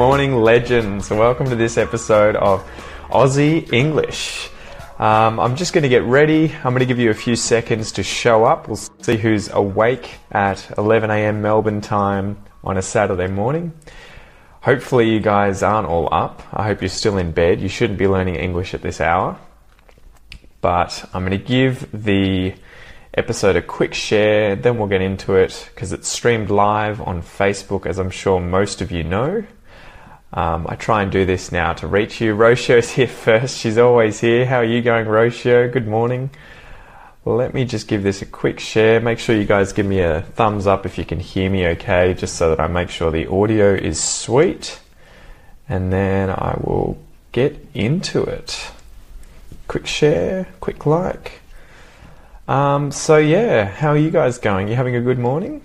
Morning, legends. Welcome to this episode of Aussie English. Um, I'm just going to get ready. I'm going to give you a few seconds to show up. We'll see who's awake at 11 a.m. Melbourne time on a Saturday morning. Hopefully, you guys aren't all up. I hope you're still in bed. You shouldn't be learning English at this hour. But I'm going to give the episode a quick share, then we'll get into it because it's streamed live on Facebook, as I'm sure most of you know. Um, I try and do this now to reach you. Roshio's here first. She's always here. How are you going, Roshio? Good morning. Let me just give this a quick share. Make sure you guys give me a thumbs up if you can hear me okay, just so that I make sure the audio is sweet. And then I will get into it. Quick share, quick like. Um, so, yeah, how are you guys going? You having a good morning?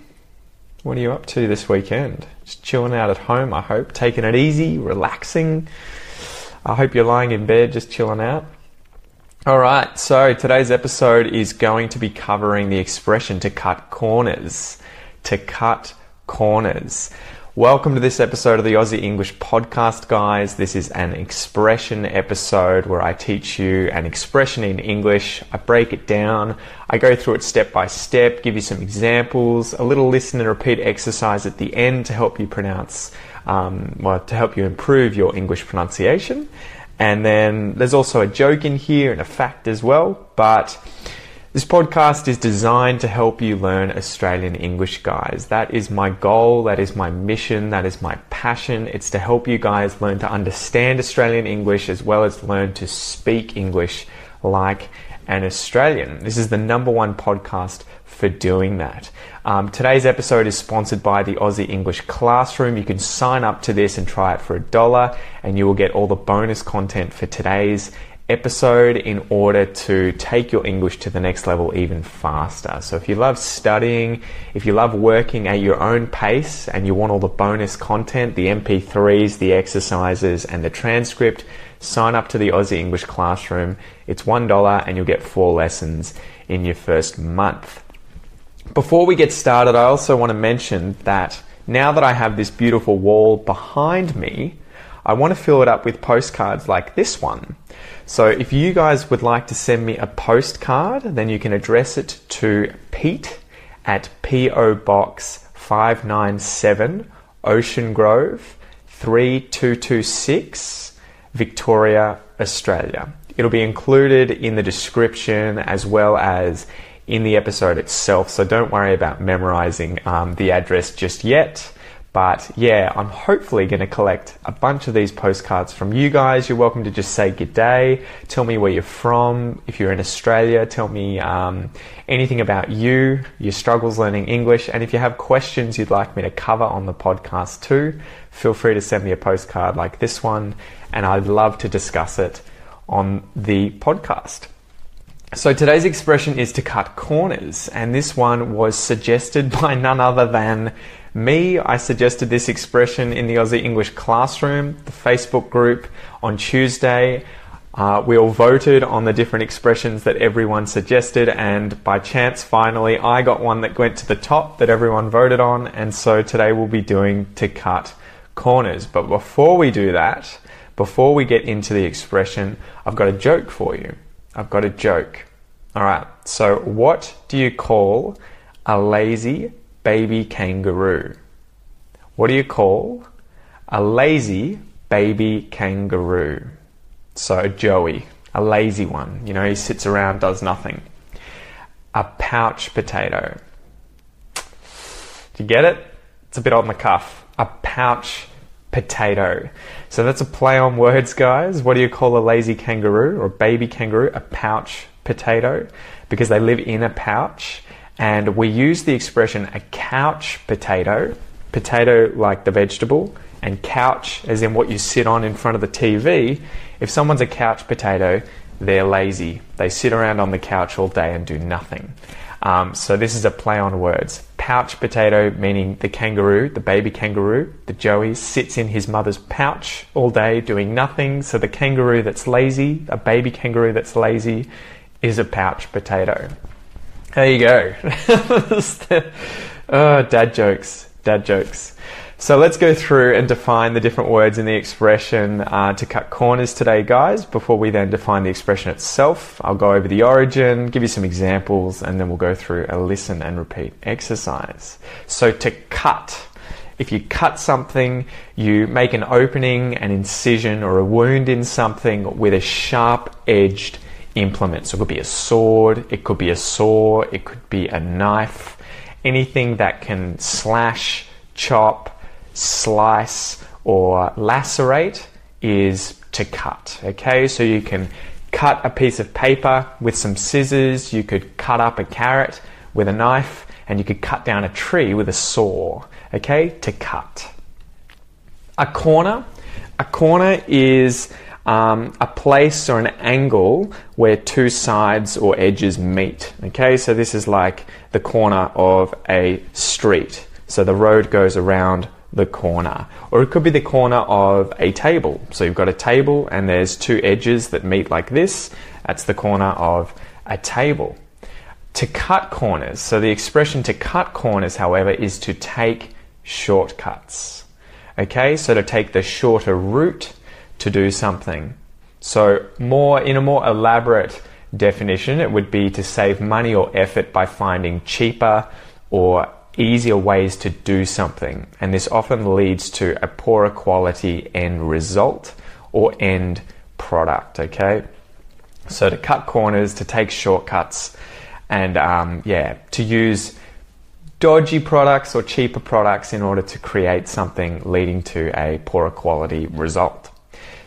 What are you up to this weekend? Just chilling out at home, I hope. Taking it easy, relaxing. I hope you're lying in bed just chilling out. All right, so today's episode is going to be covering the expression to cut corners. To cut corners. Welcome to this episode of the Aussie English Podcast, guys. This is an expression episode where I teach you an expression in English. I break it down, I go through it step by step, give you some examples, a little listen and repeat exercise at the end to help you pronounce, um, well, to help you improve your English pronunciation. And then there's also a joke in here and a fact as well, but this podcast is designed to help you learn Australian English, guys. That is my goal, that is my mission, that is my passion. It's to help you guys learn to understand Australian English as well as learn to speak English like an Australian. This is the number one podcast for doing that. Um, today's episode is sponsored by the Aussie English Classroom. You can sign up to this and try it for a dollar, and you will get all the bonus content for today's episode in order to take your English to the next level even faster. So, if you love studying, if you love working at your own pace, and you want all the bonus content, the MP3s, the exercises, and the transcript, sign up to the Aussie English Classroom. It's $1 and you'll get four lessons in your first month. Before we get started, I also want to mention that now that I have this beautiful wall behind me, I want to fill it up with postcards like this one. So if you guys would like to send me a postcard, then you can address it to Pete at PO Box 597 Ocean Grove 3226 Victoria, Australia. It'll be included in the description as well as in the episode itself, so don't worry about memorizing um, the address just yet. But yeah, I'm hopefully going to collect a bunch of these postcards from you guys. You're welcome to just say good day, tell me where you're from. If you're in Australia, tell me um, anything about you, your struggles learning English, and if you have questions you'd like me to cover on the podcast too, feel free to send me a postcard like this one, and I'd love to discuss it on the podcast. So today's expression is to cut corners, and this one was suggested by none other than me, I suggested this expression in the Aussie English Classroom, the Facebook group, on Tuesday. Uh, we all voted on the different expressions that everyone suggested, and by chance, finally, I got one that went to the top that everyone voted on, and so today we'll be doing to cut corners. But before we do that, before we get into the expression, I've got a joke for you. I've got a joke. All right, so what do you call a lazy baby kangaroo. What do you call a lazy baby kangaroo? So, Joey, a lazy one. You know, he sits around, does nothing. A pouch potato. Do you get it? It's a bit on the cuff. A pouch potato. So that's a play on words, guys. What do you call a lazy kangaroo or a baby kangaroo? A pouch potato because they live in a pouch. And we use the expression a couch potato, potato like the vegetable, and couch as in what you sit on in front of the TV. If someone's a couch potato, they're lazy. They sit around on the couch all day and do nothing. Um, so this is a play on words. Pouch potato meaning the kangaroo, the baby kangaroo, the joey, sits in his mother's pouch all day doing nothing. So the kangaroo that's lazy, a baby kangaroo that's lazy, is a pouch potato. There you go. oh, dad jokes, dad jokes. So let's go through and define the different words in the expression uh, to cut corners today, guys, before we then define the expression itself. I'll go over the origin, give you some examples, and then we'll go through a listen and repeat exercise. So to cut. If you cut something, you make an opening, an incision, or a wound in something with a sharp edged implement. So it could be a sword, it could be a saw, it could be a knife, anything that can slash, chop, slice, or lacerate is to cut. Okay, so you can cut a piece of paper with some scissors, you could cut up a carrot with a knife, and you could cut down a tree with a saw. Okay, to cut. A corner. A corner is um, a place or an angle where two sides or edges meet. Okay, so this is like the corner of a street. So the road goes around the corner. Or it could be the corner of a table. So you've got a table and there's two edges that meet like this. That's the corner of a table. To cut corners, so the expression to cut corners, however, is to take shortcuts. Okay, so to take the shorter route to do something. So, more in a more elaborate definition, it would be to save money or effort by finding cheaper or easier ways to do something, and this often leads to a poorer quality end result or end product. Okay, so to cut corners, to take shortcuts, and um, yeah, to use dodgy products or cheaper products in order to create something leading to a poorer quality result.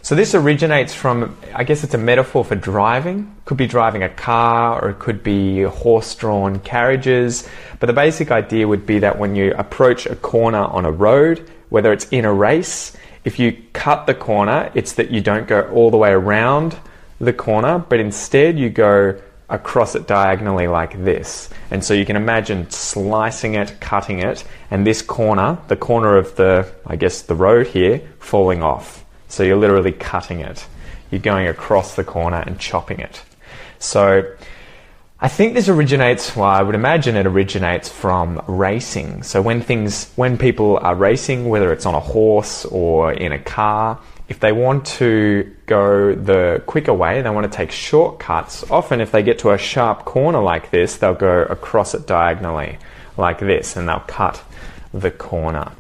So this originates from, I guess it's a metaphor for driving. Could be driving a car or it could be horse-drawn carriages. But the basic idea would be that when you approach a corner on a road, whether it's in a race, if you cut the corner, it's that you don't go all the way around the corner, but instead you go across it diagonally like this. And so you can imagine slicing it, cutting it, and this corner, the corner of the, I guess, the road here, falling off. So you're literally cutting it. You're going across the corner and chopping it. So I think this originates, well, I would imagine it originates from racing. So when things, when people are racing, whether it's on a horse or in a car, if they want to go the quicker way, they want to take shortcuts. Often, if they get to a sharp corner like this, they'll go across it diagonally like this and they'll cut the corner.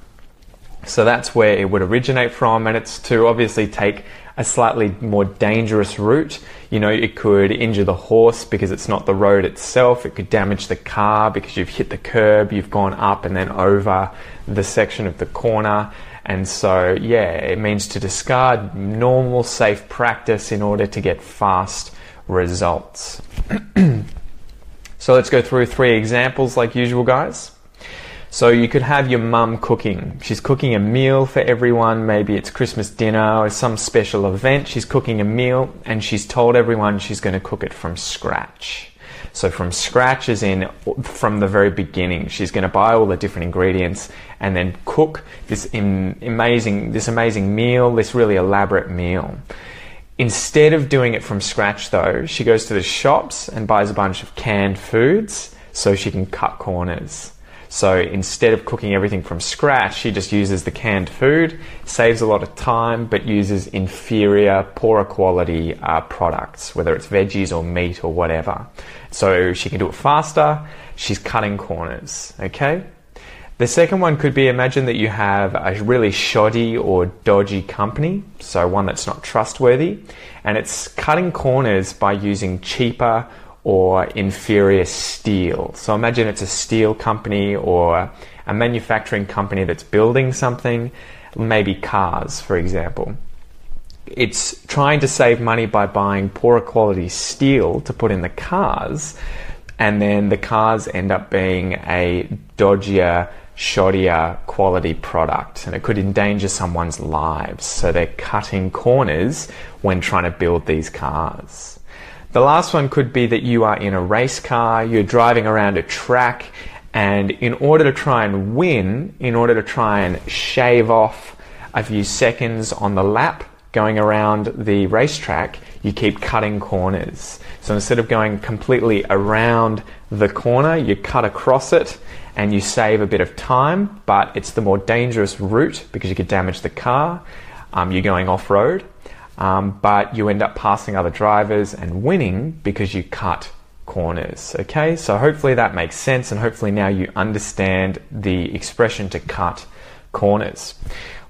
So that's where it would originate from, and it's to obviously take a slightly more dangerous route. You know, it could injure the horse because it's not the road itself. It could damage the car because you've hit the curb, you've gone up and then over the section of the corner. And so, yeah, it means to discard normal, safe practice in order to get fast results. so let's go through three examples like usual, guys. So you could have your mum cooking. She's cooking a meal for everyone. Maybe it's Christmas dinner or some special event. She's cooking a meal and she's told everyone she's going to cook it from scratch. So from scratch is in from the very beginning. She's going to buy all the different ingredients and then cook this amazing this amazing meal, this really elaborate meal. Instead of doing it from scratch though, she goes to the shops and buys a bunch of canned foods so she can cut corners. So instead of cooking everything from scratch, she just uses the canned food, saves a lot of time, but uses inferior, poorer quality uh, products, whether it's veggies or meat or whatever. So she can do it faster. She's cutting corners. Okay. The second one could be imagine that you have a really shoddy or dodgy company, so one that's not trustworthy, and it's cutting corners by using cheaper or inferior steel. So imagine it's a steel company or a manufacturing company that's building something maybe cars, for example. It's trying to save money by buying poorer quality steel to put in the cars, and then the cars end up being a dodgier, shoddier quality product, and it could endanger someone's lives. So they're cutting corners when trying to build these cars. The last one could be that you are in a race car, you're driving around a track, and in order to try and win, in order to try and shave off a few seconds on the lap going around the racetrack, you keep cutting corners. So instead of going completely around the corner, you cut across it and you save a bit of time, but it's the more dangerous route because you could damage the car. Um, you're going off road, um, but you end up passing other drivers and winning because you cut corners. Okay, so hopefully that makes sense, and hopefully now you understand the expression to cut corners.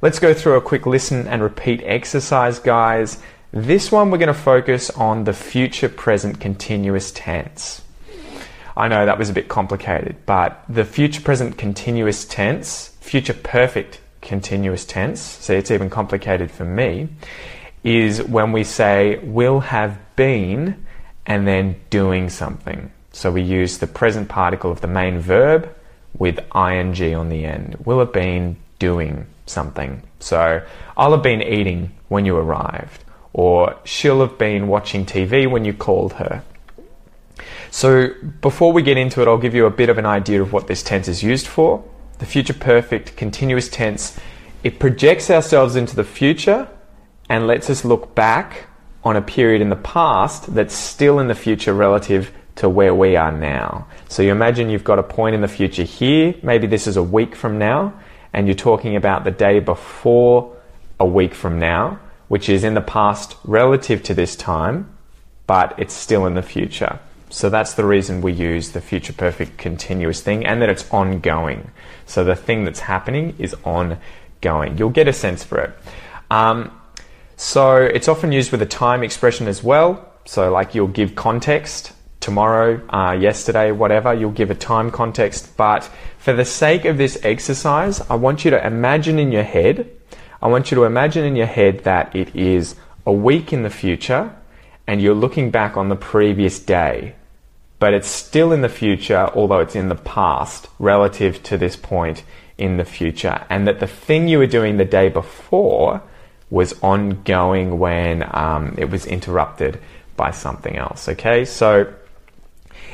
Let's go through a quick listen and repeat exercise, guys. This one we're going to focus on the future present continuous tense. I know that was a bit complicated, but the future present continuous tense, future perfect continuous tense, see it's even complicated for me, is when we say will have been and then doing something. So we use the present participle of the main verb with ing on the end. Will have been doing something. So I'll have been eating when you arrived or she'll have been watching TV when you called her. So, before we get into it, I'll give you a bit of an idea of what this tense is used for. The future perfect continuous tense, it projects ourselves into the future and lets us look back on a period in the past that's still in the future relative to where we are now. So, you imagine you've got a point in the future here, maybe this is a week from now, and you're talking about the day before a week from now which is in the past relative to this time, but it's still in the future. So that's the reason we use the future perfect continuous thing and that it's ongoing. So the thing that's happening is ongoing. You'll get a sense for it. Um, so it's often used with a time expression as well. So, like you'll give context tomorrow, uh, yesterday, whatever, you'll give a time context. But for the sake of this exercise, I want you to imagine in your head I want you to imagine in your head that it is a week in the future and you're looking back on the previous day, but it's still in the future, although it's in the past relative to this point in the future. And that the thing you were doing the day before was ongoing when um, it was interrupted by something else. Okay, so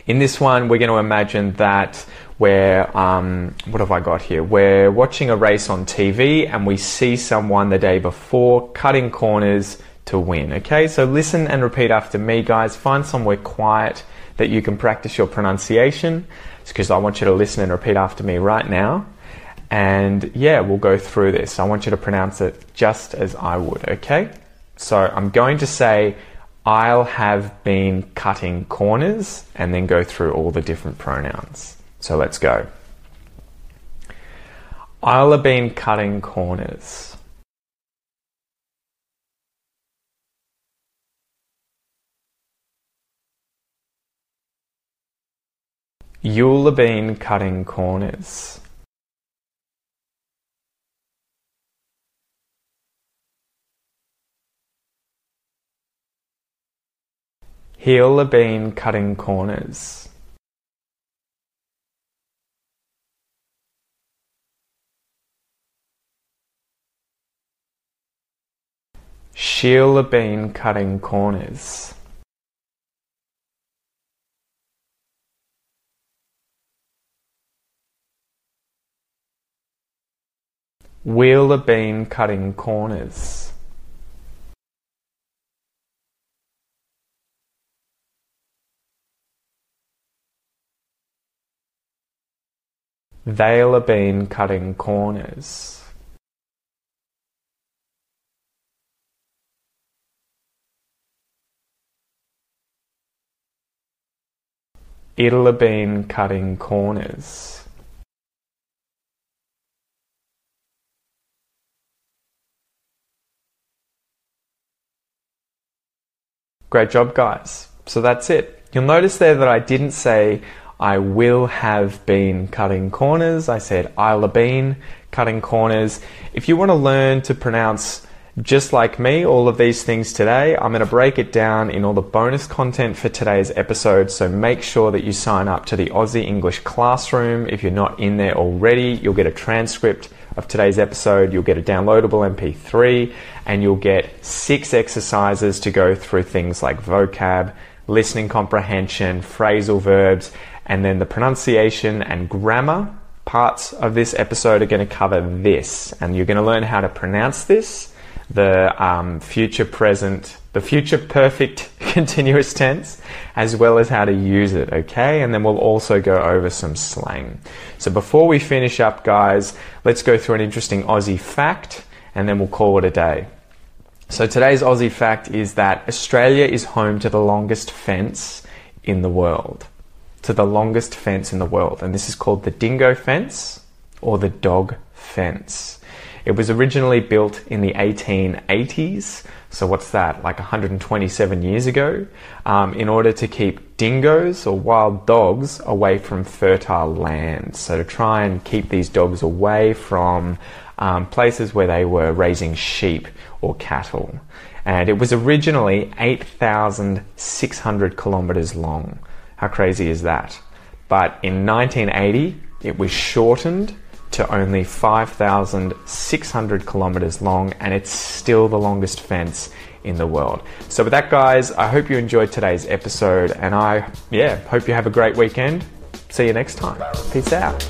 in this one, we're going to imagine that where um, what have I got here? We're watching a race on TV and we see someone the day before cutting corners to win. Okay, so listen and repeat after me, guys. Find somewhere quiet that you can practice your pronunciation. because I want you to listen and repeat after me right now. And yeah, we'll go through this. I want you to pronounce it just as I would, okay? So I'm going to say, I'll have been cutting corners, and then go through all the different pronouns. So let's go. I'll have been cutting corners. You'll have been cutting corners. He'll have been cutting corners. She'll have been cutting corners. We'll have been cutting corners. They'll have been cutting corners. It'll have been cutting corners. Great job, guys. So that's it. You'll notice there that I didn't say I will have been cutting corners. I said I'll been cutting corners. If you want to learn to pronounce just like me, all of these things today, I'm going to break it down in all the bonus content for today's episode. So make sure that you sign up to the Aussie English Classroom. If you're not in there already, you'll get a transcript of today's episode. You'll get a downloadable MP3 and you'll get six exercises to go through things like vocab, listening comprehension, phrasal verbs, and then the pronunciation and grammar parts of this episode are going to cover this. And you're going to learn how to pronounce this the um, future present, the future perfect continuous tense, as well as how to use it, okay? And then we'll also go over some slang. So before we finish up, guys, let's go through an interesting Aussie fact and then we'll call it a day. So today's Aussie fact is that Australia is home to the longest fence in the world. To the longest fence in the world. And this is called the dingo fence or the dog fence. It was originally built in the 1880s, so what's that, like 127 years ago, um, in order to keep dingoes or wild dogs away from fertile land. So to try and keep these dogs away from um, places where they were raising sheep or cattle. And it was originally 8,600 kilometers long. How crazy is that? But in 1980, it was shortened to only 5,600 kilometers long, and it's still the longest fence in the world. So, with that, guys, I hope you enjoyed today's episode, and I, yeah, hope you have a great weekend. See you next time. Peace out.